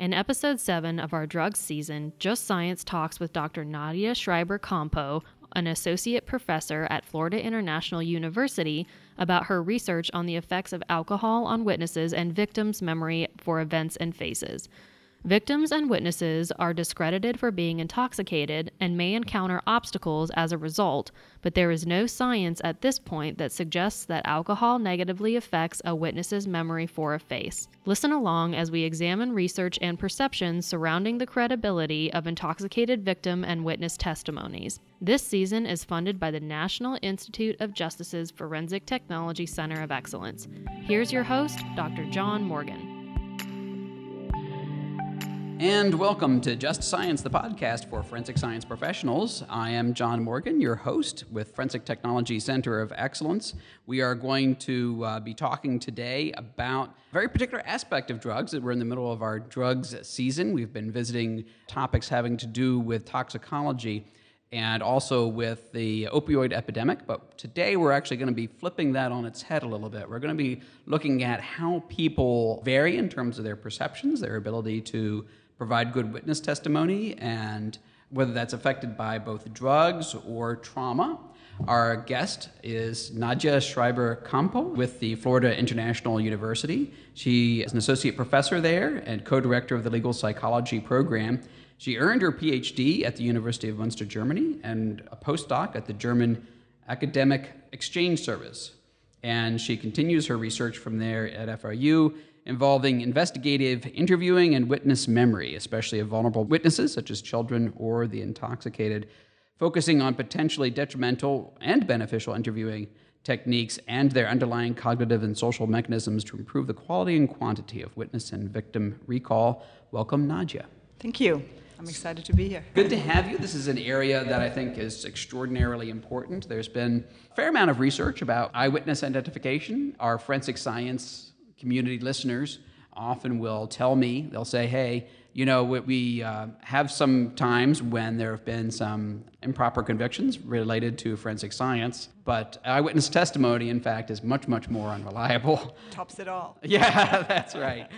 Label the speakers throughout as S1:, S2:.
S1: In episode 7 of our drugs season, Just Science talks with Dr. Nadja Schreiber Compo, an associate professor at Florida International University, about her research on the effects of alcohol on witnesses and victims' memory for events and faces. Victims and witnesses are discredited for being intoxicated and may encounter obstacles as a result, but there is no science at this point that suggests that alcohol negatively affects a witness's memory for a face. Listen along as we examine research and perceptions surrounding the credibility of intoxicated victim and witness testimonies. This season is funded by the National Institute of Justice's Forensic Technology Center of Excellence. Here's your host, Dr. John Morgan.
S2: And welcome to Just Science, the podcast for forensic science professionals. I am John Morgan, your host with Forensic Technology Center of Excellence. We are going to uh, be talking today about a very particular aspect of drugs. We're in the middle of our drugs season. We've been visiting topics having to do with toxicology and also with the opioid epidemic. But today we're actually going to be flipping that on its head a little bit. We're going to be looking at how people vary in terms of their perceptions, their ability to provide good witness testimony, and whether that's affected by both drugs or trauma. Our guest is Nadja Schreiber Compo with the Florida International University. She is an associate professor there and co director of the legal psychology program. She earned her PhD at the University of Munster, Germany, and a postdoc at the German Academic Exchange Service. And she continues her research from there at FIU involving investigative interviewing and witness memory, especially of vulnerable witnesses such as children or the intoxicated, focusing on potentially detrimental and beneficial interviewing techniques and their underlying cognitive and social mechanisms to improve the quality and quantity of witness and victim recall. Welcome, Nadja.
S3: Thank you. I'm excited to be here.
S2: Good to have you. This is an area that I think is extraordinarily important. There's been a fair amount of research about eyewitness identification. Our forensic science community listeners often will tell me, they'll say, hey, you know, we, we uh, have some times when there have been some improper convictions related to forensic science, but eyewitness testimony, in fact, is much, much more unreliable.
S3: Tops it all.
S2: Yeah, that's right.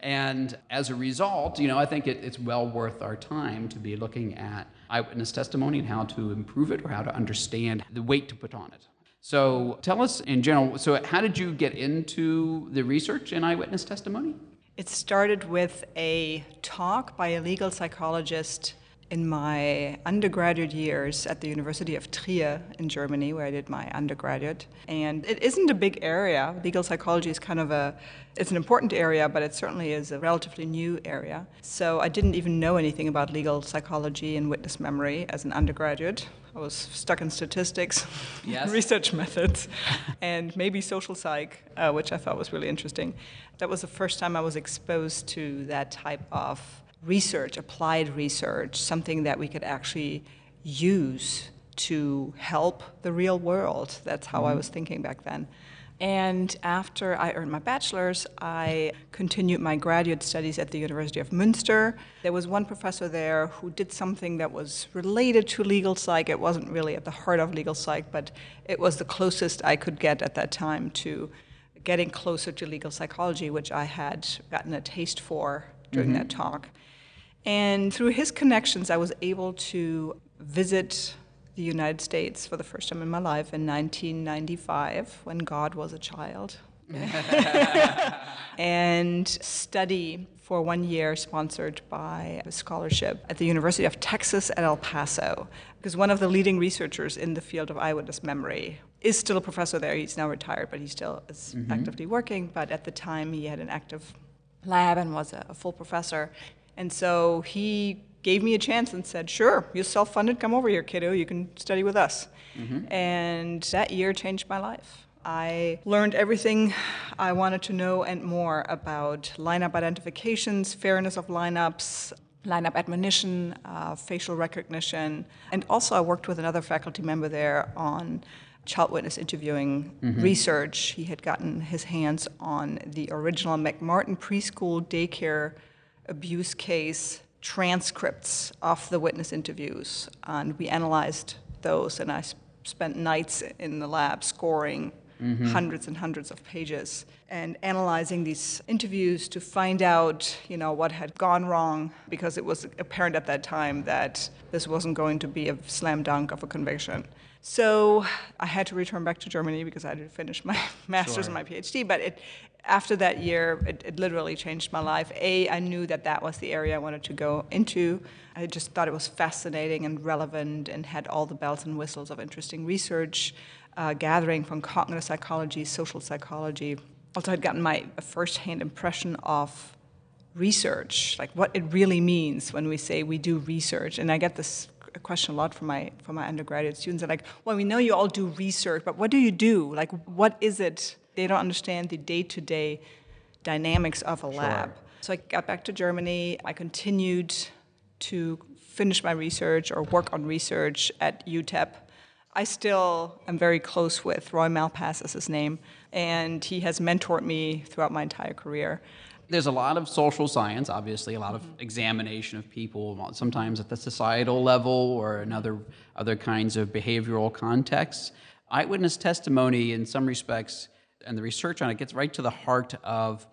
S2: And as a result, you know, I think it, it's well worth our time to be looking at eyewitness testimony and how to improve it or how to understand the weight to put on it. So tell us in general, so how did you get into the research in eyewitness testimony?
S3: It started with a talk by a legal psychologist in my undergraduate years at the University of Trier in Germany, where I did my undergraduate. And it isn't a big area. Legal psychology is kind of a, it's an important area, but it certainly is a relatively new area. So I didn't even know anything about legal psychology and witness memory as an undergraduate. I was stuck in statistics,
S2: Yes.
S3: research methods, and maybe social psych, uh, which I thought was really interesting. That was the first time I was exposed to that type of research, applied research, something that we could actually use to help the real world. That's how I was thinking back then. And after I earned my bachelor's, I continued my graduate studies at the University of Münster. There was one professor there who did something that was related to legal psych. It wasn't really at the heart of legal psych, but it was the closest I could get at that time to getting closer to legal psychology, which I had gotten a taste for during mm-hmm. that talk. And through his connections, I was able to visit the United States for the first time in my life in 1995 when God was a child. and study for one year, sponsored by a scholarship at the University of Texas at El Paso, because one of the leading researchers in the field of eyewitness memory is still a professor there. He's now retired, but he still is mm-hmm. actively working. But at the time, he had an active lab and was a, a full professor. And so he gave me a chance and said, Sure, you're self funded, come over here, kiddo, you can study with us. And that year changed my life. I learned everything I wanted to know and more about lineup identifications, fairness of lineups, lineup admonition, uh, facial recognition, and also I worked with another faculty member there on child witness interviewing research. He had gotten his hands on the original McMartin preschool daycare abuse case transcripts of the witness interviews, and we analyzed those, and I s- spent nights in the lab scoring mm-hmm. hundreds and hundreds of pages and analyzing these interviews to find out, you know, what had gone wrong because it was apparent at that time that this wasn't going to be a slam dunk of a conviction. So I had to return back to Germany because I had to finish my master's and my PhD. But it, after that year, it, it literally changed my life. A, I knew that that was the area I wanted to go into. I just thought it was fascinating and relevant and had all the bells and whistles of interesting research, uh, gathering from cognitive psychology, social psychology. Also, I'd gotten my firsthand impression of research, like what it really means when we say we do research. And I get this question a lot from my from my undergraduate students. They're like, "Well, we know you all do research, but what do you do? Like, what is it?" They don't understand the day-to-day dynamics of a lab. So I got back to Germany. I continued to finish my research or work on research at UTEP. I still am very close with Roy Malpass is his name, and he has mentored me throughout my entire career.
S2: There's a lot of social science, obviously, a lot of mm-hmm. examination of people, sometimes at the societal level or in other, other kinds of behavioral contexts. Eyewitness testimony, in some respects, and the research on it gets right to the heart of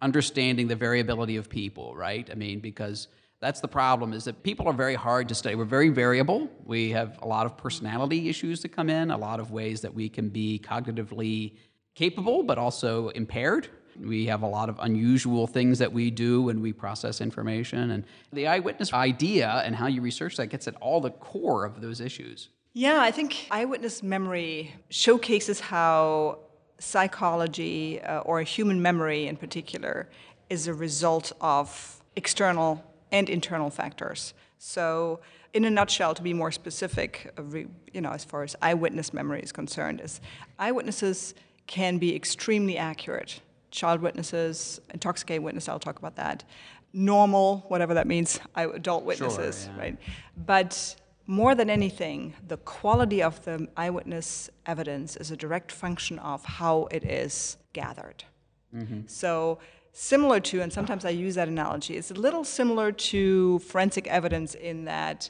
S2: understanding the variability of people, right? I mean, because that's the problem is that people are very hard to study. We're very variable. We have a lot of personality issues that come in, a lot of ways that we can be cognitively capable but also impaired. We have a lot of unusual things that we do when we process information. And the eyewitness idea and how you research that gets at all the core of those issues.
S3: Yeah, I think eyewitness memory showcases how psychology, uh, or human memory in particular, is a result of external and internal factors. So, in a nutshell, to be more specific, uh, you know, as far as eyewitness memory is concerned, is eyewitnesses can be extremely accurate. Child witnesses, intoxicated witness, I'll talk about that. Normal, whatever that means, adult witnesses,
S2: yeah.
S3: right? But more than anything, the quality of the eyewitness evidence is a direct function of how it is gathered. So, similar to, and sometimes I use that analogy, it's a little similar to forensic evidence in that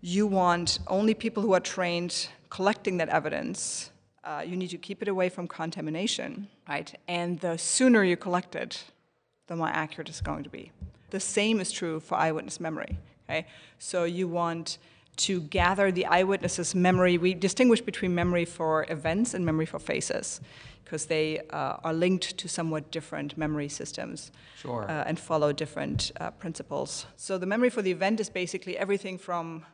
S3: you want only people who are trained collecting that evidence. Uh, you need to keep it away from contamination, right? And the sooner you collect it, the more accurate it's going to be. The same is true for eyewitness memory. Okay? So you want to gather the eyewitness's memory. We distinguish between memory for events and memory for faces because they uh, are linked to somewhat different memory systems
S2: Sure.
S3: uh, and follow different uh, principles. So the memory for the event is basically everything from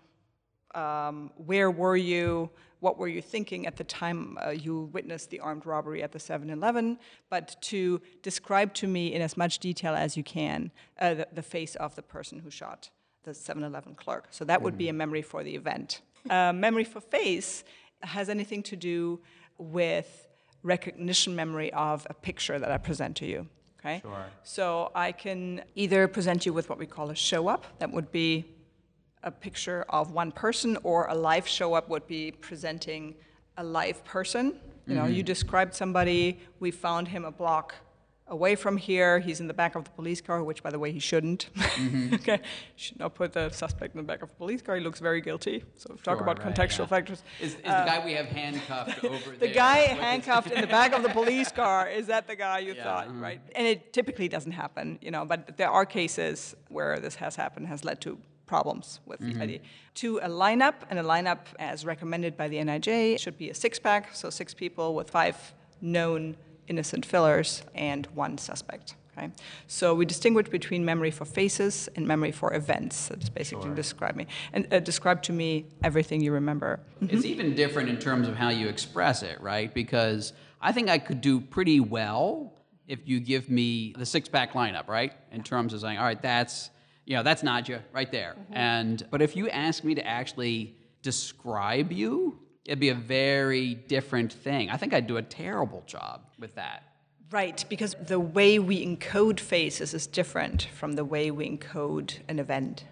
S3: um, where were you, what were you thinking at the time uh, you witnessed the armed robbery at the 7-Eleven, but to describe to me in as much detail as you can uh, the, the face of the person who shot the 7-Eleven clerk. So that would be a memory for the event. Uh, memory for face has anything to do with recognition memory of a picture that I present to you. Okay?
S2: Sure.
S3: So I can either present you with what we call a show up, that would be a picture of one person, or a live show up would be presenting a live person. You know, you mm-hmm. described somebody, we found him a block away from here, he's in the back of the police car, which, by the way, he shouldn't. Mm-hmm. okay, should not put the suspect in the back of the police car, he looks very guilty. So talk
S2: Sure,
S3: about
S2: right,
S3: contextual
S2: yeah.
S3: factors.
S2: Is, is the guy uh, we have handcuffed over
S3: The
S2: there?
S3: guy handcuffed in the back of the police car, is that the guy you
S2: Yeah,
S3: thought,
S2: uh-huh.
S3: right? And it typically doesn't happen, you know, but there are cases where this has happened, has led to problems with
S2: Mm-hmm.
S3: the ID. To a lineup, and a lineup, as recommended by the NIJ, should be a six pack, so six people with five known innocent fillers and one suspect. Okay? So we distinguish between memory for faces and memory for events. That's basically describe me and uh, describe to me everything you remember.
S2: It's even different in terms of how you express it, right? Because I think I could do pretty well if you give me the six pack lineup, right? In terms of saying, all right, that's you know, that's Nadja right there. Mm-hmm. And but if you ask me to actually describe you, it'd be a very different thing. I think I'd do a terrible job with that.
S3: Right, because the way we encode faces is different from the way we encode an event.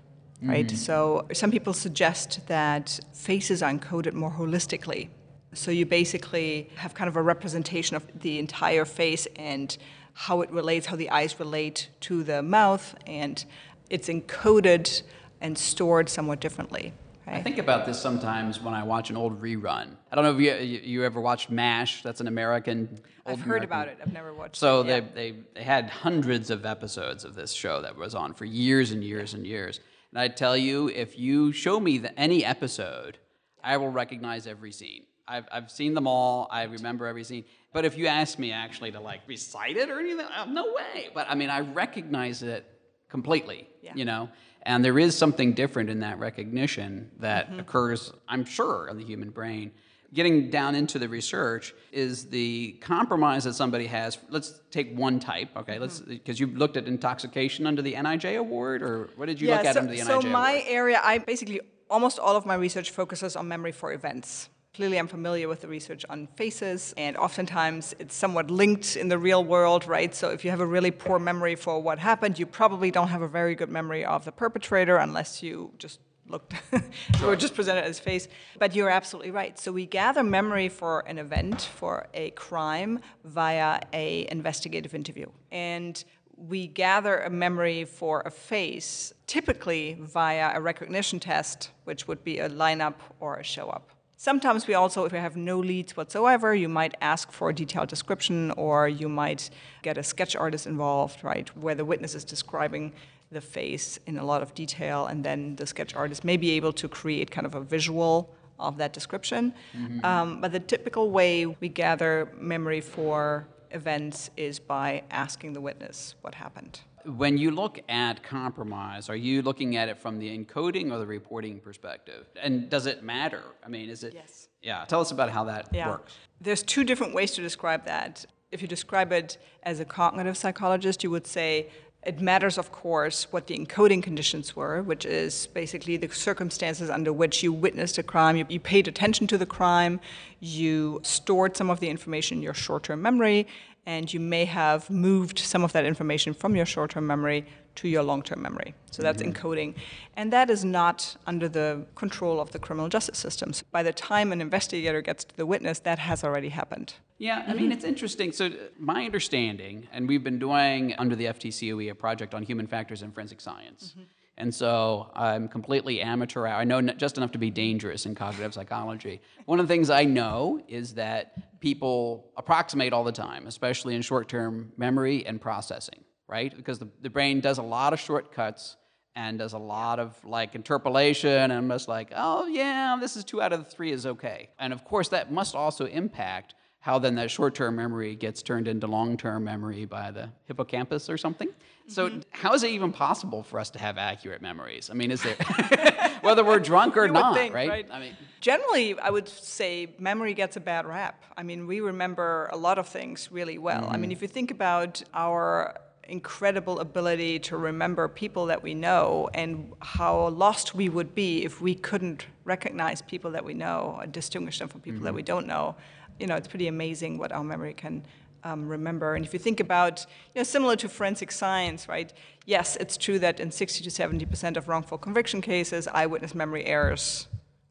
S3: right? Mm. So some people suggest that faces are encoded more holistically. So you basically have kind of a representation of the entire face and how it relates, how the eyes relate to the mouth, and it's encoded and stored somewhat differently.
S2: I think about this sometimes when I watch an old rerun. I don't know if you, you, you ever watched MASH. That's an American. Old
S3: I've heard
S2: American-
S3: about it. I've never watched
S2: So
S3: it.
S2: they,
S3: yeah.
S2: they, they had hundreds of episodes of this show that was on for years and years and years. And I tell you, if you show me the, any episode, I will recognize every scene. I've, I've seen them all. I remember every scene. But if you ask me actually to like recite it or anything, uh, no way. But I mean, I recognize it completely.
S3: Yeah.
S2: You know, and there is something different in that recognition that
S3: Mm-hmm.
S2: occurs, I'm sure, in the human brain. Getting down into the research is the compromise that somebody has. Let's take one type, okay? Let's
S3: Mm-hmm.
S2: because you've looked at intoxication under the NIJ award, or what did you look at
S3: so,
S2: under the NIJ
S3: so my
S2: award?
S3: area, I basically almost all of my research focuses on memory for events. Clearly, I'm familiar with the research on faces, and oftentimes it's somewhat linked in the real world, right? So if you have a really poor memory for what happened, you probably don't have a very good memory of the perpetrator unless you just looked or just presented as face. But you're absolutely right. So we gather memory for an event, for a crime, via a investigative interview. And we gather a memory for a face, typically via a recognition test, which would be a lineup or a show up. Sometimes we also, if we have no leads whatsoever, you might ask for a detailed description or you might get a sketch artist involved, right, where the witness is describing the face in a lot of detail, and then the sketch artist may be able to create kind of a visual of that description. Um, but the typical way we gather memory for events is by asking the witness what happened.
S2: When you look at compromise, are you looking at it from the encoding or the reporting perspective? And does it matter? I mean, is it?
S3: Yes.
S2: Yeah. Tell us about how that
S3: Yeah.
S2: works.
S3: There's two different ways to describe that. If you describe it as a cognitive psychologist, you would say it matters, of course, what the encoding conditions were, which is basically the circumstances under which you witnessed a crime. You, you paid attention to the crime, you stored some of the information in your short term memory, and you may have moved some of that information from your short term memory to your long term memory. So that's mm-hmm. encoding. And that is not under the control of the criminal justice system. So by the time an investigator gets to the witness, that has already happened.
S2: Yeah, I mean, mm-hmm. it's interesting. So, my understanding, and we've been doing under the FTCOE a project on human factors in forensic science. Mm-hmm. And so I'm completely amateur. I know just enough to be dangerous in cognitive psychology. One of the things I know is that people approximate all the time, especially in short term memory and processing, right? Because the, the brain does a lot of shortcuts and does a lot of like interpolation and I'm just like, oh yeah, this is two out of the three is okay. And of course, that must also impact how then that short-term memory gets turned into long-term memory by the hippocampus or something. So mm-hmm. how is it even possible for us to have accurate memories? I mean, is there whether we're drunk or
S3: You
S2: not,
S3: think,
S2: right?
S3: right?
S2: I mean,
S3: Generally, I would say memory gets a bad rap. I mean, we remember a lot of things really well. I mean, mm-hmm. if you think about our incredible ability to remember people that we know and how lost we would be if we couldn't recognize people that we know or distinguish them from people that we mm-hmm. don't know, you know, it's pretty amazing what our memory can um, remember. And if you think about, you know, similar to forensic science, right? Yes, it's true that in 60 to 70 percent of wrongful conviction cases, eyewitness memory errors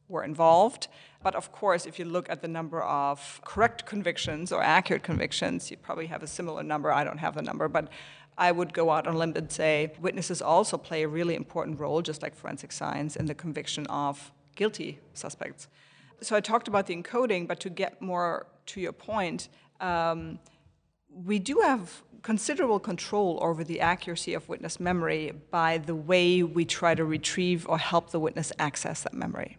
S3: were involved. But of course, if you look at the number of correct convictions or accurate convictions, you probably have a similar number. I don't have the number, but I would go out on a limb and say witnesses also play a really important role, just like forensic science, in the conviction of guilty suspects. So I talked about the encoding, but to get more to your point, um, we do have considerable control over the accuracy of witness memory by the way we try to retrieve or help the witness access that memory.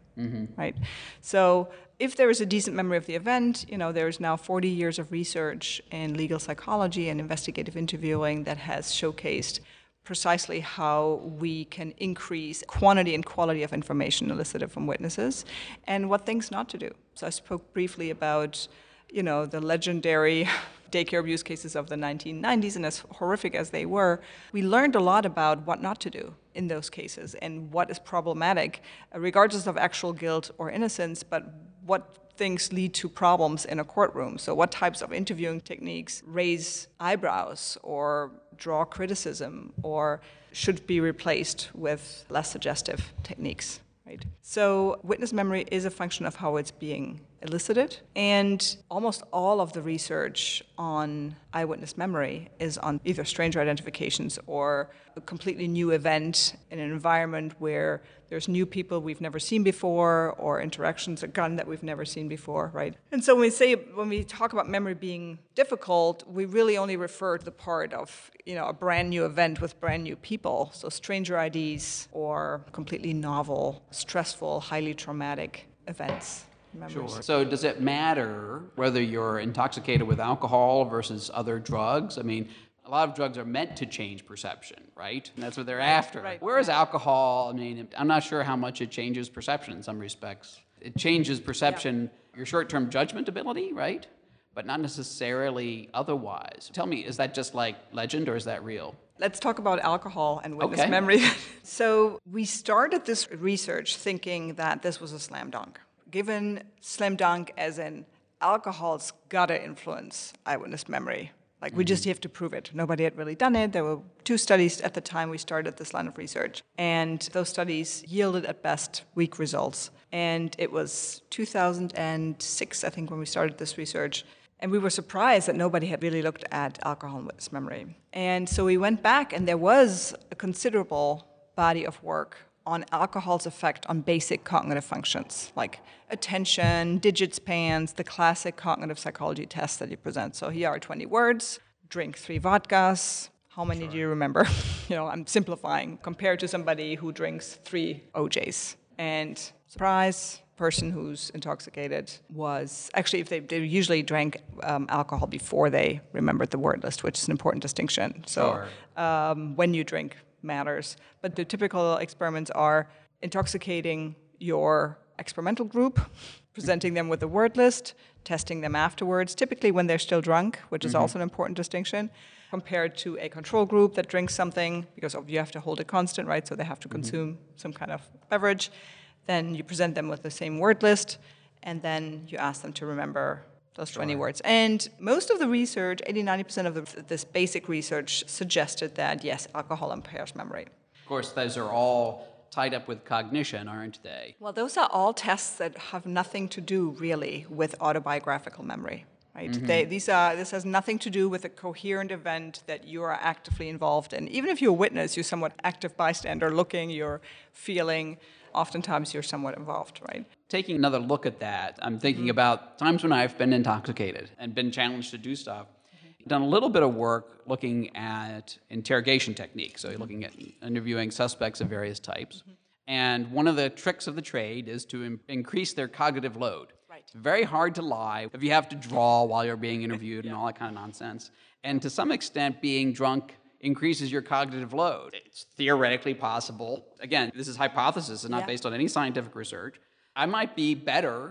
S3: Right. So if there is a decent memory of the event, you know, there's now 40 years of research in legal psychology and investigative interviewing that has showcased precisely how we can increase quantity and quality of information elicited from witnesses and what things not to do. So I spoke briefly about, you know, the legendary daycare abuse cases of the 1990s, and as horrific as they were, we learned a lot about what not to do in those cases and what is problematic, uh, regardless of actual guilt or innocence, but what things lead to problems in a courtroom. So, what types of interviewing techniques raise eyebrows or draw criticism or should be replaced with less suggestive techniques. Right? So, witness memory is a function of how it's being elicited, and almost all of the research on eyewitness memory is on either stranger identifications or a completely new event in an environment where there's new people we've never seen before or interactions a gun that we've never seen before, right? And so when we say when we talk about memory being difficult, we really only refer to the part of, you know, a brand new event with brand new people. So stranger IDs or completely novel, stressful, highly traumatic events.
S2: Sure. So does it matter whether you're intoxicated with alcohol versus other drugs? I mean, a lot of drugs are meant to change perception, right? And that's what they're after.
S3: right.
S2: Whereas alcohol, I mean, I'm not sure how much it changes perception in some respects. It changes perception, your short term judgment ability, right? But not necessarily otherwise. Tell me, is that just like legend or is that real?
S3: Let's talk about alcohol and witness
S2: Okay.
S3: memory. so, we started this research thinking that this was a slam dunk. Given slam dunk as an alcohol's gotta influence eyewitness memory. Like, we just mm-hmm. have to prove it. Nobody had really done it. There were two studies at the time we started this line of research, and those studies yielded at best weak results. And it was 2006, I think, when we started this research. And we were surprised that nobody had really looked at alcohol and witness memory. And so we went back, and there was a considerable body of work on alcohol's effect on basic cognitive functions like attention, digit spans, the classic cognitive psychology tests that you present. So here are 20 words drink three vodkas. How many do you remember? you know, I'm simplifying compared to somebody who drinks three OJs. And surprise, person who's intoxicated was actually if they, they usually drank um, alcohol before they remembered the word list, which is an important distinction. So um, when you drink matters. But the typical experiments are intoxicating your experimental group, presenting them with a word list, testing them afterwards, typically when they're still drunk, which is mm-hmm. also an important distinction, compared to a control group that drinks something, because you have to hold it constant, right? So they have to mm-hmm. consume some kind of beverage. Then you present them with the same word list, and then you ask them to remember those 20 words. And most of the research, 80 90% of the, this basic research, suggested that yes, alcohol impairs memory.
S2: Of course, those are all tied up with cognition, aren't they?
S3: Well, those are all tests that have nothing to do really with autobiographical memory. Right? Mm-hmm. They, these are, this has nothing to do with a coherent event that you are actively involved in. Even if you're a witness, you're somewhat active bystander looking, you're feeling, oftentimes you're somewhat involved, right?
S2: Taking another look at that, I'm thinking mm-hmm. about times when I've been intoxicated and been challenged to do stuff. Mm-hmm. Done a little bit of work looking at interrogation techniques, so you're mm-hmm. looking at interviewing suspects of various types. And one of the tricks of the trade is to im- increase their cognitive load.
S3: Right.
S2: It's very hard to lie if you have to draw while you're being interviewed and all that kind of nonsense. And to some extent, being drunk increases your cognitive load. It's theoretically possible. Again, this is hypothesis and not
S3: Yeah.
S2: based on any scientific research. I might be better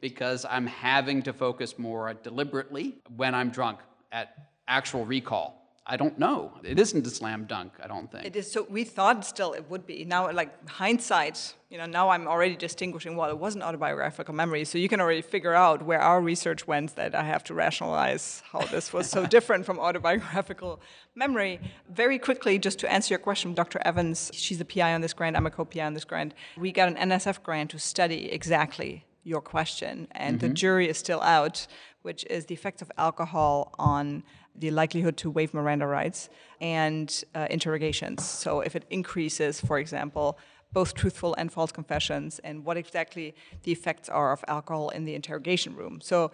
S2: because I'm having to focus more deliberately when I'm drunk at actual recall. I don't know. It isn't a slam dunk, I don't think.
S3: It is so. We thought still it would be. Now, like hindsight, you know, now I'm already distinguishing. Well, it wasn't autobiographical memory, so you can already figure out where our research went. That I have to rationalize how this was so different from autobiographical memory. Very quickly, just to answer your question, Dr. Evans, she's the PI on this grant. I'm a co-PI on this grant. We got an NSF grant to study exactly your question, and the mm-hmm. jury is still out, which is the effects of alcohol on the likelihood to waive Miranda rights and uh, interrogations. So, if it increases, for example, both truthful and false confessions, and what exactly the effects are of alcohol in the interrogation room. So,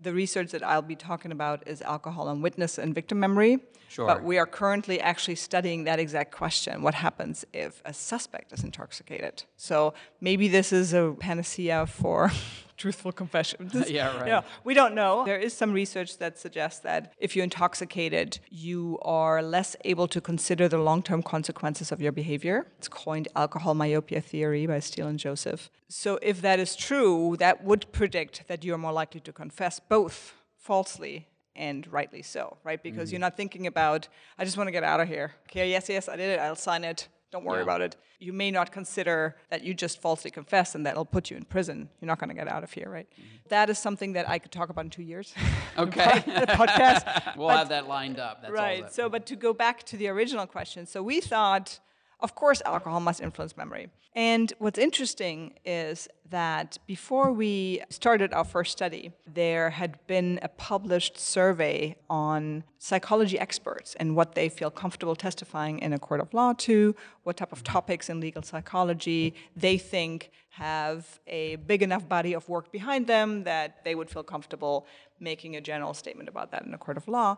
S3: the research that I'll be talking about is alcohol and witness and victim memory.
S2: Sure.
S3: But we are currently actually studying that exact question what happens if a suspect is intoxicated? So maybe this is a panacea for truthful confession.
S2: Yeah, right.
S3: Yeah, we don't know. There is some research that suggests that if you're intoxicated, you are less able to consider the long term consequences of your behavior. It's coined alcohol myopia theory by Steele and Joseph. So, if that is true, that would predict that you're more likely to confess both falsely and rightly so, right? Because mm-hmm. you're not thinking about, I just want to get out of here. Okay, yes, yes, I did it, I'll sign it. Don't worry
S2: Yeah.
S3: about it. You may not consider that you just falsely confess and that'll put you in prison. You're not going to get out of here, right? Mm-hmm. That is something that I could talk about in two years.
S2: Okay.
S3: podcast.
S2: we'll have that lined up. That's all
S3: right.
S2: that-
S3: So, but to go back to the original question, so we thought, of course, alcohol must influence memory. And what's interesting is that before we started our first study, there had been a published survey on psychology experts and what they feel comfortable testifying in a court of law to, what type of topics in legal psychology they think have a big enough body of work behind them that they would feel comfortable making a general statement about that in a court of law.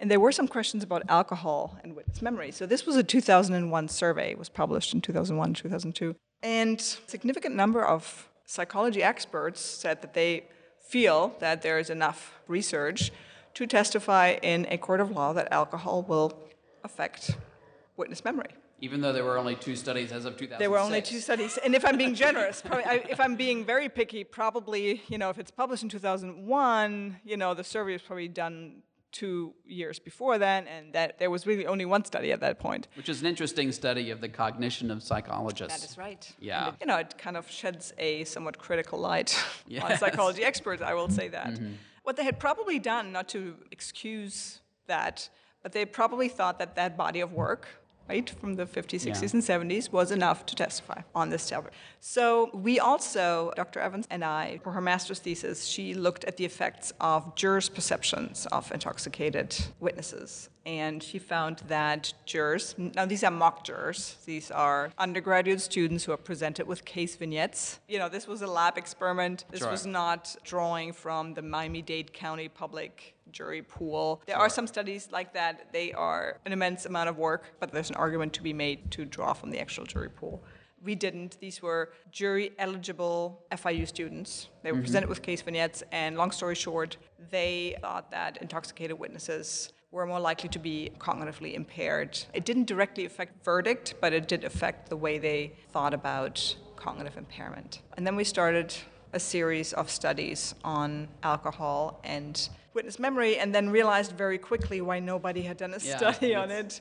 S3: And there were some questions about alcohol and witness memory. So this was a 2001 survey. It was published in 2001, 2002. And a significant number of psychology experts said that they feel that there is enough research to testify in a court of law that alcohol will affect witness memory.
S2: Even though there were only two studies as of 2006.
S3: There were only two studies, and if I'm being generous, probably, I, if I'm being very picky, probably you know if it's published in 2001, you know the survey was probably done two years before then, and that there was really only one study at that point.
S2: Which is an interesting study of the cognition of psychologists.
S3: That is right.
S2: Yeah.
S3: And it, you know, it kind of sheds a somewhat critical light on psychology experts, I will say that. Mm-hmm. What they had probably done, not to excuse that, but they probably thought that that body of work, right, from the 50s, 60s,
S2: Yeah.
S3: and 70s, was enough to testify on this topic. So we also, Dr. Evans and I, for her master's thesis, she looked at the effects of jurors' perceptions of intoxicated witnesses. And she found that jurors, now these are mock jurors, these are undergraduate students who are presented with case vignettes. You know, this was a lab experiment. This
S2: Sure.
S3: was not drawing from the Miami Dade County public jury pool. There are some studies like that. They are an immense amount of work, but there's an argument to be made to draw from the actual jury pool. We didn't. These were jury eligible FIU students. They were mm-hmm. presented with case vignettes, and long story short, they thought that intoxicated witnesses were more likely to be cognitively impaired. It didn't directly affect verdict, but it did affect the way they thought about cognitive impairment. And then we started a series of studies on alcohol and witness memory, and then realized very quickly why nobody had done a
S2: Yeah,
S3: study on it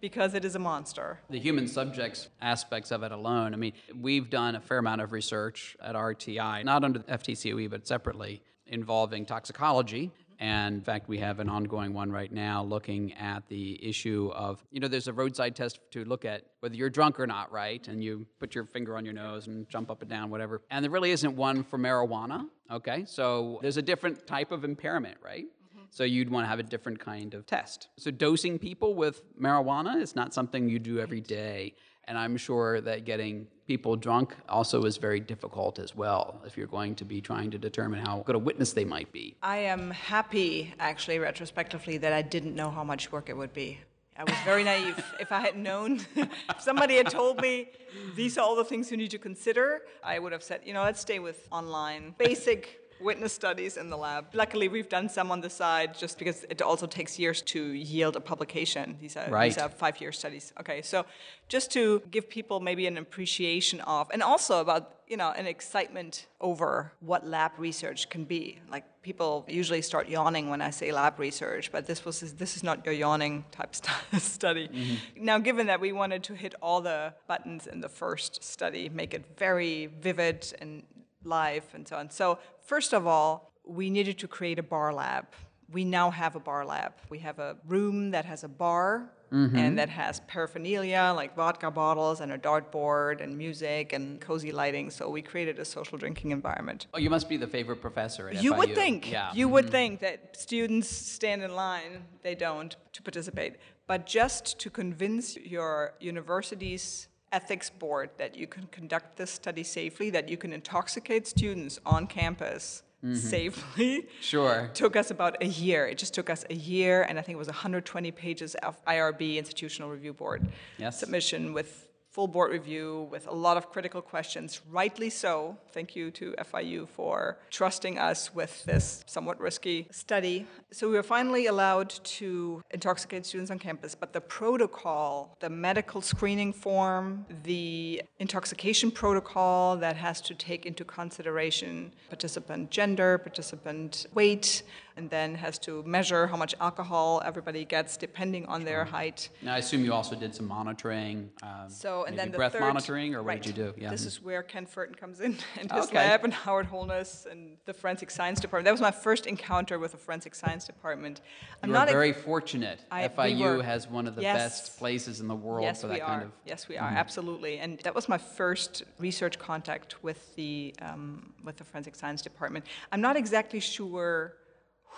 S3: because it is a monster.
S2: the human subjects aspects of it alone. I mean, we've done a fair amount of research at RTI, not under FTCOE, but separately, involving toxicology. And in fact, we have an ongoing one right now looking at the issue of, you know, there's a roadside test to look at whether you're drunk or not, right? And you put your finger on your nose and jump up and down, whatever. And there really isn't one for marijuana, okay? So there's a different type of impairment, right? Mm-hmm. So you'd want to have a different kind of test. So dosing people with marijuana is not something you do every day. And I'm sure that getting people drunk also is very difficult as well if you're going to be trying to determine how good a witness they might be.
S3: I am happy, actually, retrospectively, that I didn't know how much work it would be. I was very naive. if I had known, if somebody had told me these are all the things you need to consider, I would have said, you know, let's stay with online basic witness studies in the lab. Luckily, we've done some on the side just because it also takes years to yield a publication. These are,
S2: Right.
S3: these are five year studies. Okay, so just to give people maybe an appreciation of, and also about, you know, an excitement over what lab research can be. Like people usually start yawning when I say lab research, but this was this is not your yawning type st- study. Mm-hmm. Now, given that we wanted to hit all the buttons in the first study, make it very vivid and live and so on. So first of all, we needed to create a bar lab. We now have a bar lab. We have a room that has a bar and mm-hmm. that has paraphernalia like vodka bottles and a dartboard and music and cozy lighting. So we created a social drinking environment.
S2: Oh, you must be the favorite professor at
S3: You would think.
S2: Yeah.
S3: You would mm-hmm. think that students stand in line. They don't to participate. But just to convince your university's ethics board that you can conduct this study safely, that you can intoxicate students on campus mm-hmm. safely,
S2: Sure.
S3: took us about a year. It just took us a year, and I think it was 120 pages of IRB, Institutional Review Board
S2: Yes.
S3: submission with full board review, with a lot of critical questions. Rightly so. Thank you to FIU for trusting us with this somewhat risky study. So we were finally allowed to intoxicate students on campus, but the protocol, the medical screening form, the intoxication protocol that has to take into consideration participant gender, participant weight, and then has to measure how much alcohol everybody gets depending on their height.
S2: Now, I assume you also did some monitoring. Um,
S3: So, and then the
S2: breath
S3: third,
S2: monitoring, or what
S3: right.
S2: did you do? Yeah.
S3: This is where Ken Furton comes in and his
S2: Okay.
S3: lab, and Howard Holness and the forensic science department. That was my first encounter with the forensic science department. I'm not
S2: very fortunate.
S3: I- we
S2: FIU
S3: were.
S2: has one of the
S3: Yes.
S2: best places in the world
S3: yes,
S2: for
S3: we
S2: that
S3: are.
S2: kind of. Mm-hmm.
S3: Yes, we are absolutely, and that was my first research contact with the um, with the forensic science department. I'm not exactly sure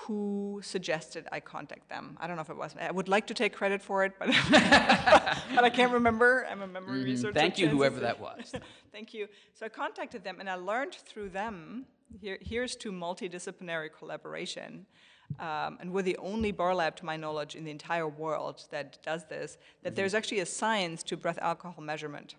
S3: who suggested I contact them. I don't know if it was. I would like to take credit for it, but but I can't remember. I'm a memory researcher.
S2: Mm-hmm. Thank you, whoever that was.
S3: Thank you. So I contacted them, and I learned through them. Here, here's to multidisciplinary collaboration. Um, and we're the only bar lab, to my knowledge, in the entire world that does this. That
S2: Mm-hmm.
S3: there's actually a science to breath alcohol measurement.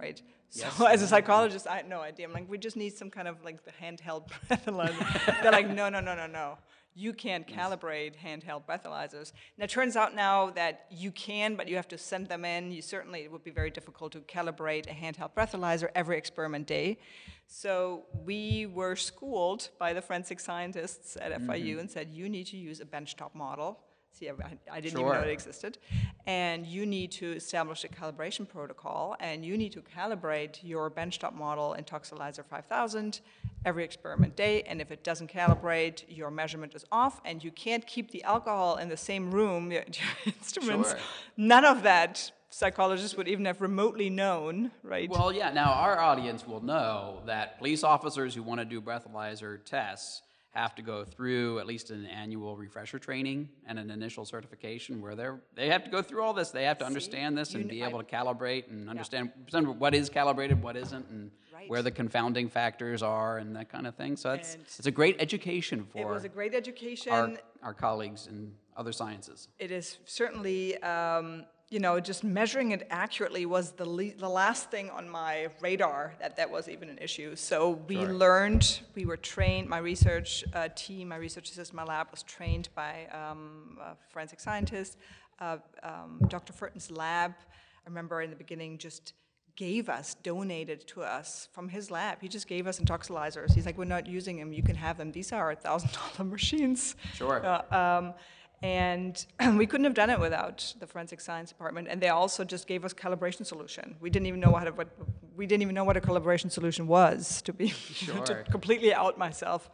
S3: Right. So
S2: Yes,
S3: as a psychologist, I had no idea. I'm like, we just need some kind of like the handheld breathalyzer. They're like, no, no, no, no, no. You can't calibrate handheld breathalyzers. And it turns out now that you can, but you have to send them in. You certainly it would be very difficult to calibrate a handheld breathalyzer every experiment day. So we were schooled by the forensic scientists at FIU mm-hmm. and said, you need to use a benchtop model. See, I, I didn't even know it existed. And you need to establish a calibration protocol, and you need to calibrate your benchtop model Intoxilyzer 5000 every experiment day. And if it doesn't calibrate, your measurement is off, and you can't keep the alcohol in the same room, your, your instruments.
S2: Sure.
S3: None of that psychologists would even have remotely known, right?
S2: Well, yeah. Now our audience will know that police officers who want to do breathalyzer tests have to go through at least an annual refresher training and an initial certification where they're they have to go through all this. They have to understand this and be able to calibrate and understand understand what is calibrated, what isn't, and where the confounding factors are and that kind of thing. So it's it's a great education for.
S3: it was a great education.
S2: our, our colleagues in other sciences.
S3: it is certainly, um, you know, just measuring it accurately was the, le- the last thing on my radar that that was even an issue. So we
S2: Sure.
S3: learned, we were trained, my research uh, team, my research assistant, my lab was trained by um, a forensic scientists. Uh, um, Dr. Furton's lab, I remember in the beginning, just gave us, donated to us from his lab. He just gave us intoxilyzers. He's like, we're not using them, you can have them. These are $1,000 machines.
S2: Sure.
S3: Uh, um, and we couldn't have done it without the forensic science department. And they also just gave us calibration solution. We didn't even know what, a, what we didn't even know what a calibration solution was to be
S2: Sure.
S3: to completely out myself.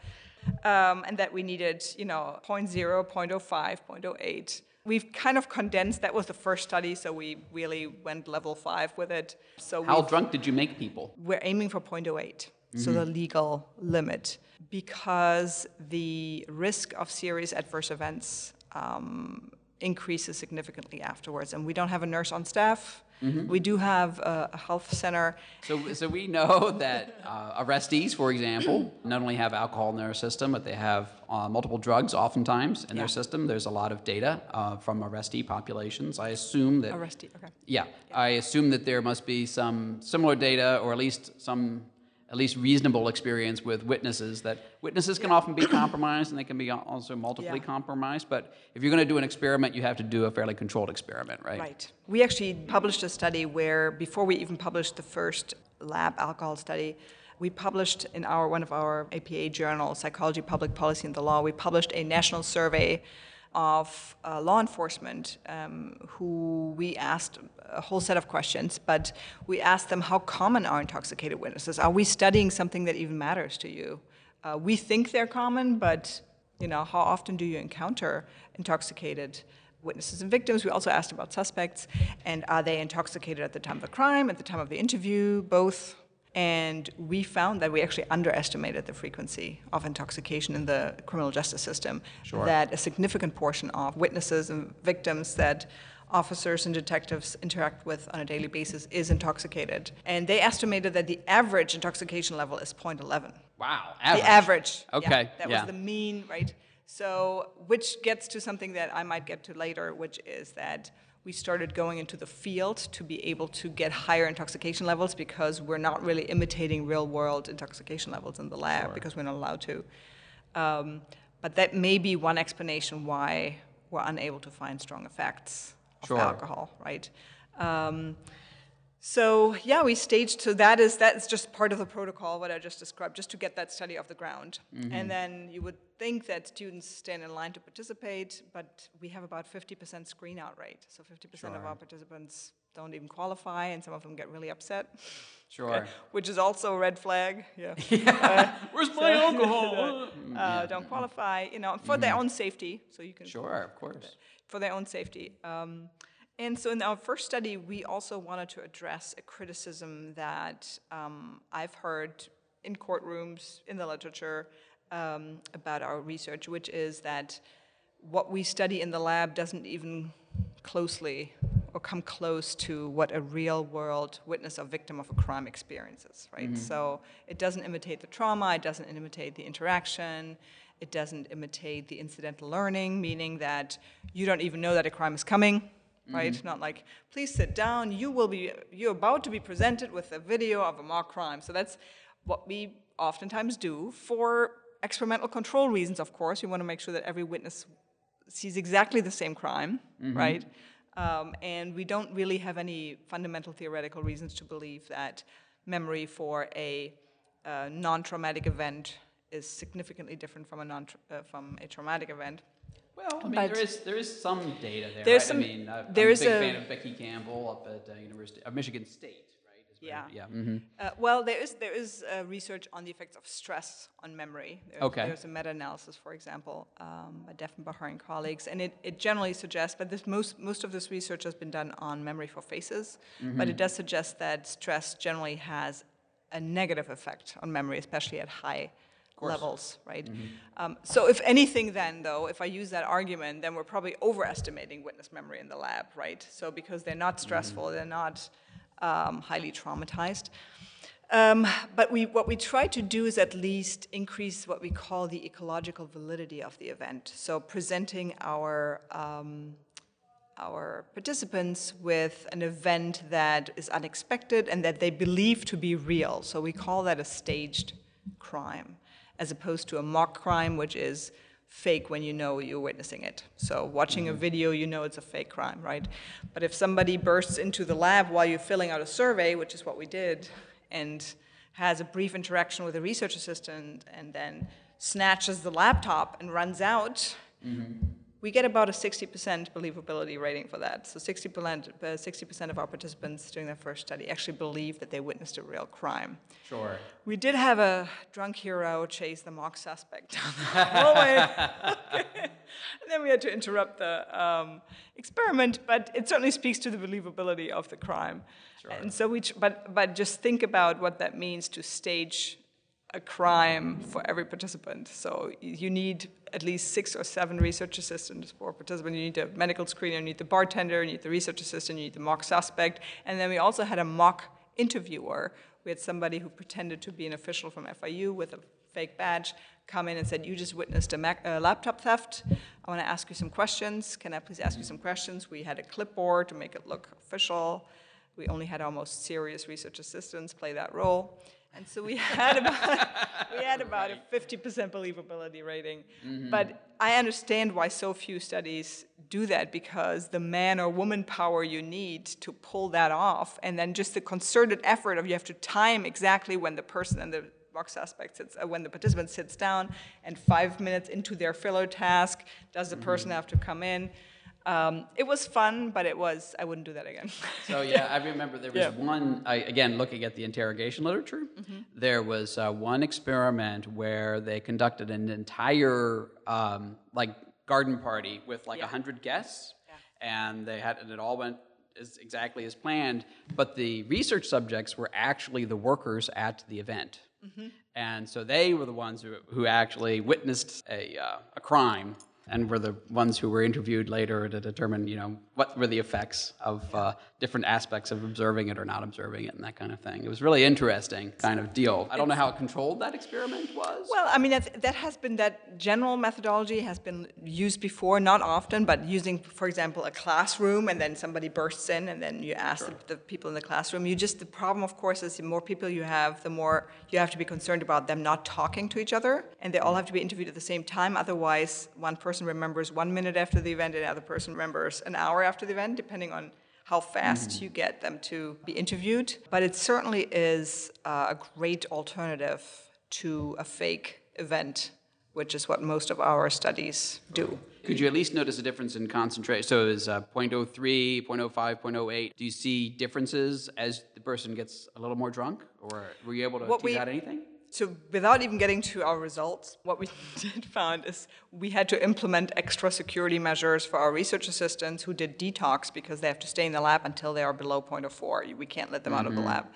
S3: Um, and that we needed, you know, 0.0, 0.05, 0.08. We've kind of condensed. That was the first study, so we really went level five with it. So
S2: How drunk did you make people?
S3: we're aiming for 0.08, so the legal limit, because the risk of serious adverse events um, increases significantly afterwards. And we don't have a nurse on staff. We do have a, a health center.
S2: So, so we know that uh, arrestees, for example, not only have alcohol in their system, but they have uh, multiple drugs oftentimes in
S3: Yeah.
S2: their system. There's a lot of data uh, from arrestee populations. I assume that.
S3: Arrestee, okay.
S2: Yeah, I assume that there must be some similar data, or at least some, at least reasonable experience with witnesses. That witnesses can often be compromised, and they can be also multiply
S3: Yeah.
S2: compromised. But if you're going to do an experiment, you have to do a fairly controlled experiment, right?
S3: Right. We actually published a study where, before we even published the first lab alcohol study, we published in our one of our APA journals, Psychology, Public Policy, and the Law. We published a national survey of uh, law enforcement um, who we asked a whole set of questions, but we asked them how common are intoxicated witnesses? Are we studying something that even matters to you? Uh, we think they're common, but you know, how often do you encounter intoxicated witnesses and victims? We also asked about suspects, and are they intoxicated at the time of the crime, at the time of the interview, both? And we found that we actually underestimated the frequency of intoxication in the criminal justice system.
S2: Sure.
S3: That a significant portion of witnesses and victims that officers and detectives interact with on a daily basis is intoxicated. And they estimated that the average intoxication level is 0.11.
S2: Wow.
S3: The average.
S2: Okay. yeah.
S3: That
S2: yeah.
S3: was the mean, right? So, which gets to something that I might get to later, which is that we started going into the field to be able to get higher intoxication levels because we're not really imitating real world intoxication levels in the lab because we're not allowed to. Um, but that may be one explanation why we're unable to find strong effects of
S2: Sure.
S3: alcohol, right? Um, So yeah, we staged. So that is that is just part of the protocol what I just described, just to get that study off the ground. And then you would think that students stand in line to participate, but we have about 50% screen out rate. So 50% of our participants don't even qualify, and some of them get really upset.
S2: Sure.
S3: Which is also a red flag. Yeah. Yeah.
S2: Where's my alcohol?
S3: uh, don't qualify, you know, for their own safety. So you can
S2: sure, of course.
S3: for their own safety. Um, and so in our first study, we also wanted to address a criticism that um, I've heard in courtrooms, in the literature, um, about our research, which is that what we study in the lab doesn't even closely or come close to what a real world witness or victim of a crime experiences, right? So it doesn't imitate the trauma, it doesn't imitate the interaction, it doesn't imitate the incidental learning, meaning that you don't even know that a crime is coming, right? Not like, please sit down, you will be, you're about to be presented with a video of a mock crime. So that's what we oftentimes do for experimental control reasons, of course. We want to make sure that every witness sees exactly the same crime, right? Um, and we don't really have any fundamental theoretical reasons to believe that memory for a uh, non-traumatic event is significantly different from a non uh, from a traumatic event.
S2: Well, I mean,
S3: But-
S2: there is there is some data there.
S3: There's
S2: right?
S3: some-
S2: I mean, uh,
S3: there
S2: I'm
S3: is
S2: a big
S3: a-
S2: fan of Becky Campbell up at uh, University of Michigan State, right? is where-
S3: Yeah.
S2: Yeah. mhm.
S3: Uh, well, there is there is uh, research on the effects of stress on memory. There-
S2: Okay.
S3: There's a meta-analysis, for example, um, by Deffenbacher and colleagues, and it, it generally suggests, but this most most of this research has been done on memory for faces, mm-hmm. but it does suggest that stress generally has a negative effect on memory, especially at high levels, right? Um, so if anything, then though, if I use that argument, then we're probably overestimating witness memory in the lab, right? So because they're not stressful, they're not um, highly traumatized. Um, but we, what we try to do is at least increase what we call the ecological validity of the event. So presenting our um, our participants with an event that is unexpected and that they believe to be real. So we call that a staged crime, as opposed to a mock crime, which is fake when you know you're witnessing it. So watching a mm-hmm. video, you know it's a fake crime, right? But if somebody bursts into the lab while you're filling out a survey, which is what we did, and has a brief interaction with a research assistant and then snatches the laptop and runs out, mm-hmm. We get about a 60% believability rating for that. So 60%, uh, 60% of our participants during their first study actually believe that they witnessed a real crime.
S2: Sure.
S3: We did have a drunk hero chase the mock suspect down the hallway. and then we had to interrupt the um, experiment, but it certainly speaks to the believability of the crime. Sure. And so we, but, but just think about what that means to stage a crime for every participant. So you need at least six or seven research assistants for a participant. You need the medical screener, you need the bartender, you need the research assistant, you need the mock suspect. And then we also had a mock interviewer. We had somebody who pretended to be an official from FIU with a fake badge come in and said, you just witnessed a laptop theft. I want to ask you some questions. Can I please ask you some questions? We had a clipboard to make it look official. We only had our most serious research assistants play that role. And so we had about, we had about a 50% believability rating. But I understand why so few studies do that because the man or woman power you need to pull that off, and then just the concerted effort of you have to time exactly when the person and the mock suspect sits, uh, when the participant sits down, and five minutes into their filler task, does the person have to come in? Um, it was fun, but it was, I wouldn't do that again.
S2: So yeah, I remember there was
S3: Yeah.
S2: one. I, again, looking at the interrogation literature, there was uh, one experiment where they conducted an entire um, like garden party with like a
S3: Yeah.
S2: hundred guests, and they had and it all went as exactly as planned. But the research subjects were actually the workers at the event, and so they were the ones who, who actually witnessed a uh, a crime and were the ones who were interviewed later to determine, you know, what were the effects of uh, different aspects of observing it or not observing it and that kind of thing. It was really interesting kind of deal. I don't know how controlled that experiment was.
S3: Well, I mean, that's, that has been, that general methodology has been used before, not often, but using, for example, a classroom and then somebody bursts in and then you ask the, the people in the classroom. You just, the problem, of course, is the more people you have, the more you have to be concerned about them not talking to each other. And they all have to be interviewed at the same time. Otherwise, one person remembers one minute after the event and the person remembers an hour after the event, depending on how fast you get them to be interviewed. But it certainly is uh, a great alternative to a fake event, which is what most of our studies do.
S2: Could you at least notice a difference in concentration? So is uh, 0.03, 0.05, 0.08. Do you see differences as the person gets a little more drunk, or were you able to
S3: What
S2: tease
S3: we-
S2: out anything?
S3: So, without even getting to our results, what we did find is we had to implement extra security measures for our research assistants who did detox because they have to stay in the lab until they are below 0.04. We can't let them out of the mm-hmm. lab.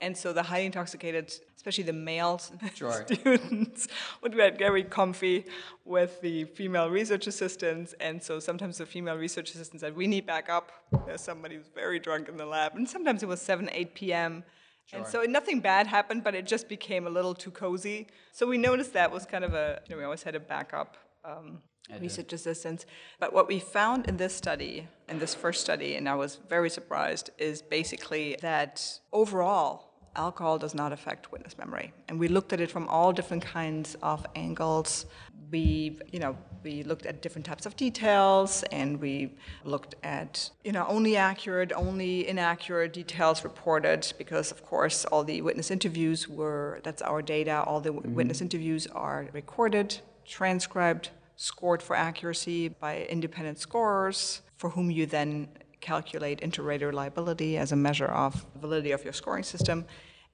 S3: And so the highly intoxicated, especially the male
S2: Sure.
S3: students, would get very comfy with the female research assistants. And so sometimes the female research assistants said, "We need backup. There's somebody who's very drunk in the lab." And sometimes it was 7, 8 p.m. And so nothing bad happened, but it just became a little too cozy. So we noticed that was kind of a, you know, we always had a backup um, research assistants. But what we found in this study, in this first study, and I was very surprised, is basically that overall, alcohol does not affect witness memory. And we looked at it from all different kinds of angles. We, you know, we looked at different types of details, and we looked at, you know, only accurate, only inaccurate details reported, because of course all the witness interviews were, that's our data, all the mm-hmm. witness interviews are recorded, transcribed, scored for accuracy by independent scorers, for whom you then calculate inter-rater reliability as a measure of validity of your scoring system.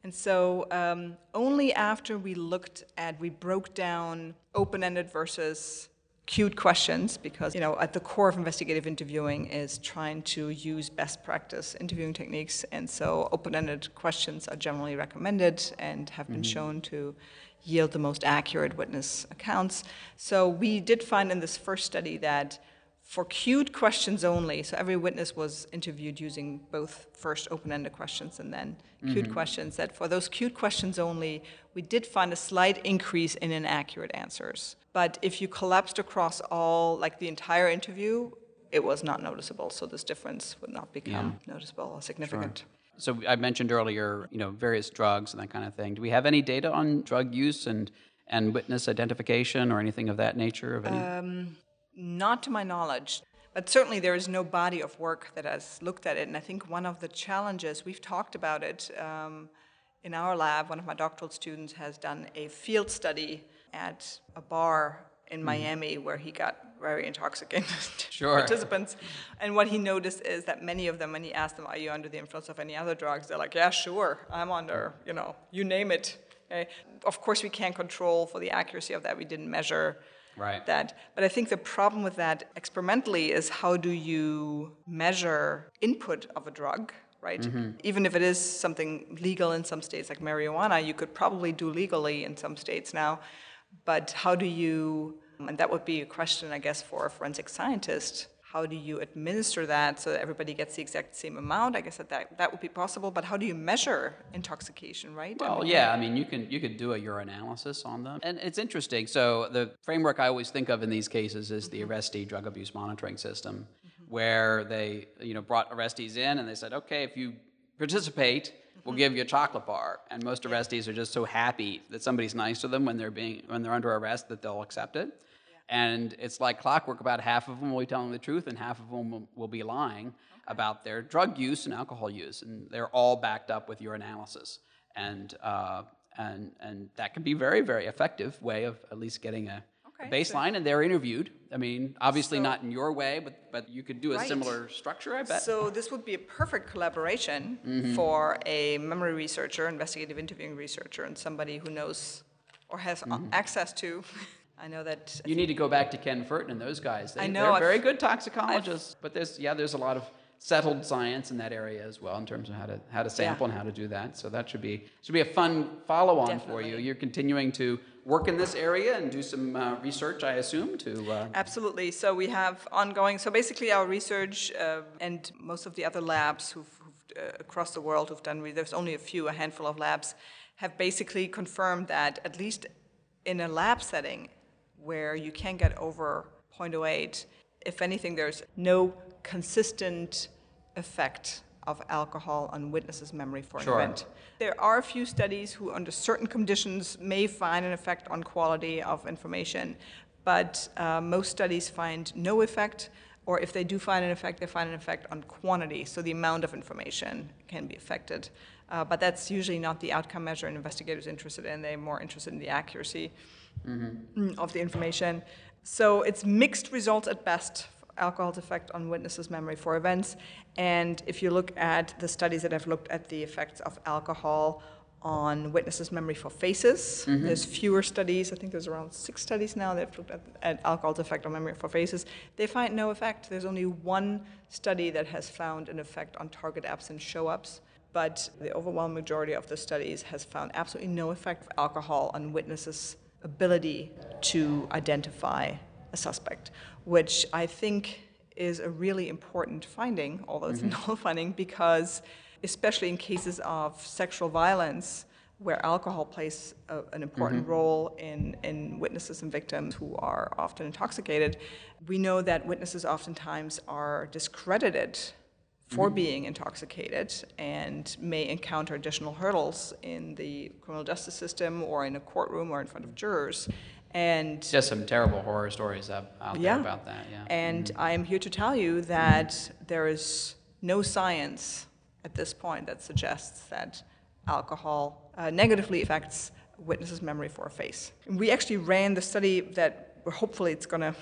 S3: And so um, only after we looked at, we broke down open-ended versus cued questions, because you know at the core of investigative interviewing is trying to use best practice interviewing techniques, and so open-ended questions are generally recommended and have been shown to yield the most accurate witness accounts. So we did find in this first study that for cued questions only, so every witness was interviewed using both first open-ended questions and then cued mm-hmm. questions, that for those cued questions only, we did find a slight increase in inaccurate answers. But if you collapsed across all, like the entire interview, it was not noticeable. So this difference would not become noticeable or significant.
S2: So I mentioned earlier, you know, various drugs and that kind of thing. Do we have any data on drug use and and witness identification or anything of that nature? Of any?
S3: Um, Not to my knowledge. But certainly there is no body of work that has looked at it. And I think one of the challenges, we've talked about it um, in our lab, one of my doctoral students has done a field study at a bar in Miami where he got very intoxicated
S2: Sure.
S3: participants. And what he noticed is that many of them, when he asked them, Are you under the influence of any other drugs? They're like, Yeah, sure, I'm under, you know, you name it. Okay? Of course, we can't control for the accuracy of that. We didn't measure
S2: Right.
S3: that. But I think the problem with that experimentally is how do you measure input of a drug, right? Mm-hmm. Even if it is something legal in some states like marijuana, you could probably do legally in some states now. But how do you, and that would be a question, I guess, for a forensic scientist. How do you administer that so that everybody gets the exact same amount? I guess that, that that would be possible, but how do you measure intoxication, right? I
S2: Well,
S3: mean,
S2: yeah, I mean, you can you could do a urinalysis on them, and it's interesting. So the framework I always think of in these cases is the mm-hmm. arrestee drug abuse monitoring system, mm-hmm. where they you know brought arrestees in and they said, okay, if you participate, we'll mm-hmm. give you a chocolate bar, and most arrestees are just so happy that somebody's nice to them when they're being when they're under arrest that they'll accept it. And it's like clockwork. About half of them will be telling the truth, and half of them will, be lying about their drug use and alcohol use, and they're all backed up with urinalysis. And uh, and and that can be very very effective way of at least getting a,
S3: Okay, so-
S2: baseline. And they're interviewed. I mean, obviously
S3: So-
S2: not in your way, but but you could do a
S3: Right.
S2: similar structure. I bet.
S3: So this would be a perfect collaboration for a memory researcher, investigative interviewing researcher, and somebody who knows or has uh, access to. I know that.
S2: You need to go back to Ken Furton and those guys. They,
S3: I know,
S2: They're
S3: I've-
S2: very good toxicologists, but there's yeah, there's a lot of settled science in that area as well in terms of how to how to sample and how to do that. So that should be should be a fun follow on for you. You're continuing to work in this area and do some uh, research, I assume, to. Uh,
S3: Absolutely. So we have ongoing. So basically, our research uh, and most of the other labs who've, who've uh, across the world who've done. re- There's only a few, a handful of labs, have basically confirmed that at least in a lab setting where you can get over 0.08, if anything, there's no consistent effect of alcohol on witnesses' memory for
S2: Sure.
S3: an event. There are a few studies who, under certain conditions, may find an effect on quality of information, but uh, most studies find no effect. or if they do find an effect, they find an effect on quantity, so the amount of information can be affected. Uh, but that's usually not the outcome measure an investigator's interested in. They're more interested in the accuracy mm-hmm. of the information. So it's mixed results at best alcohol's effect on witnesses' memory for events. And if you look at the studies that have looked at the effects of alcohol on witnesses' memory for faces, mm-hmm. there's fewer studies. I think there's around six studies now that have looked at, at, alcohol's effect on memory for faces. They find no effect. There's only one study that has found an effect on target absence show ups. But the overwhelming majority of the studies has found absolutely no effect of alcohol on witnesses' ability to identify a suspect, which I think is a really important finding, although it's mm-hmm. a finding, because especially in cases of sexual violence, where alcohol plays a, an important mm-hmm. role in, in witnesses and victims who are often intoxicated, we know that witnesses oftentimes are discredited for being intoxicated and may encounter additional hurdles in the criminal justice system or in a courtroom or in front of jurors. And
S2: just some terrible horror stories up, out
S3: yeah.
S2: there about that. Yeah.
S3: And mm-hmm. I am here to tell you that there is no science at this point that suggests that alcohol uh, negatively affects witnesses' memory for a face. And we actually ran the study that hopefully it's going to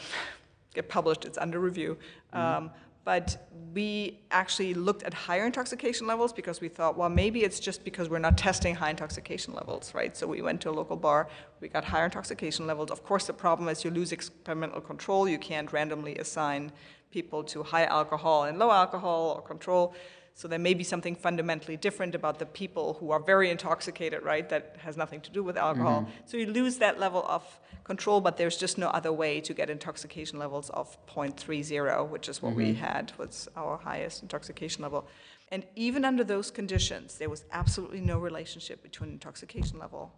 S3: get published. It's under review. Mm-hmm. Um, but we actually looked at higher intoxication levels because we thought, well, maybe it's just because we're not testing high intoxication levels, right? So we went to a local bar, we got higher intoxication levels. Of course, the problem is you lose experimental control. You can't randomly assign people to high alcohol and low alcohol or control. So there may be something fundamentally different about the people who are very intoxicated, right? That has nothing to do with alcohol. Mm-hmm. So you lose that level of control, but there's just no other way to get intoxication levels of 0.30, which is what mm-hmm. we had, was our highest intoxication level. And even under those conditions, there was absolutely no relationship between intoxication level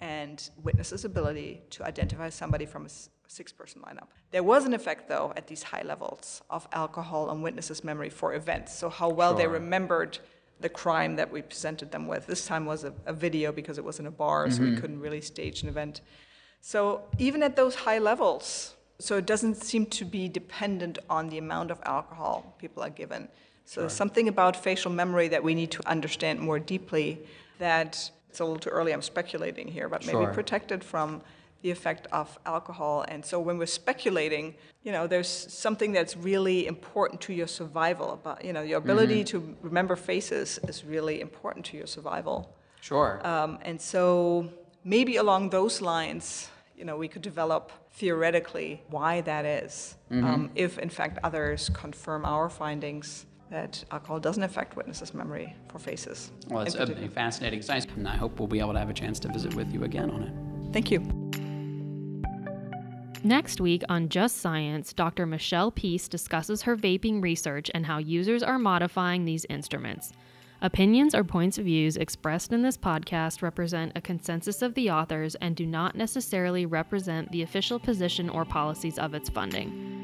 S3: and witnesses' ability to identify somebody from a six person lineup. There was an effect, though, at these high levels of alcohol on witnesses' memory for events. So, how well sure. they remembered the crime that we presented them with. This time was a, a video because it was in a bar, mm-hmm. so we mm-hmm. couldn't really stage an event. So, even at those high levels, so it doesn't seem to be dependent on the amount of alcohol people are given. So, sure. something about facial memory that we need to understand more deeply that it's a little too early, I'm speculating here, but maybe protected from the effect of alcohol. And so when we're speculating, you know, there's something that's really important to your survival. About, you know, your ability mm-hmm. to remember faces is really important to your survival.
S2: Sure.
S3: Um, and so maybe along those lines, you know, we could develop theoretically why that is, mm-hmm. um, if in fact others confirm our findings that alcohol doesn't affect witnesses' memory for faces.
S2: Well, it's a fascinating science, and I hope we'll be able to have a chance to visit with you again on it.
S3: Thank you.
S1: Next week on Just Science, Dr. Michelle Peace discusses her vaping research and how users are modifying these instruments. Opinions or points of views expressed in this podcast represent a consensus of the authors and do not necessarily represent the official position or policies of its funding.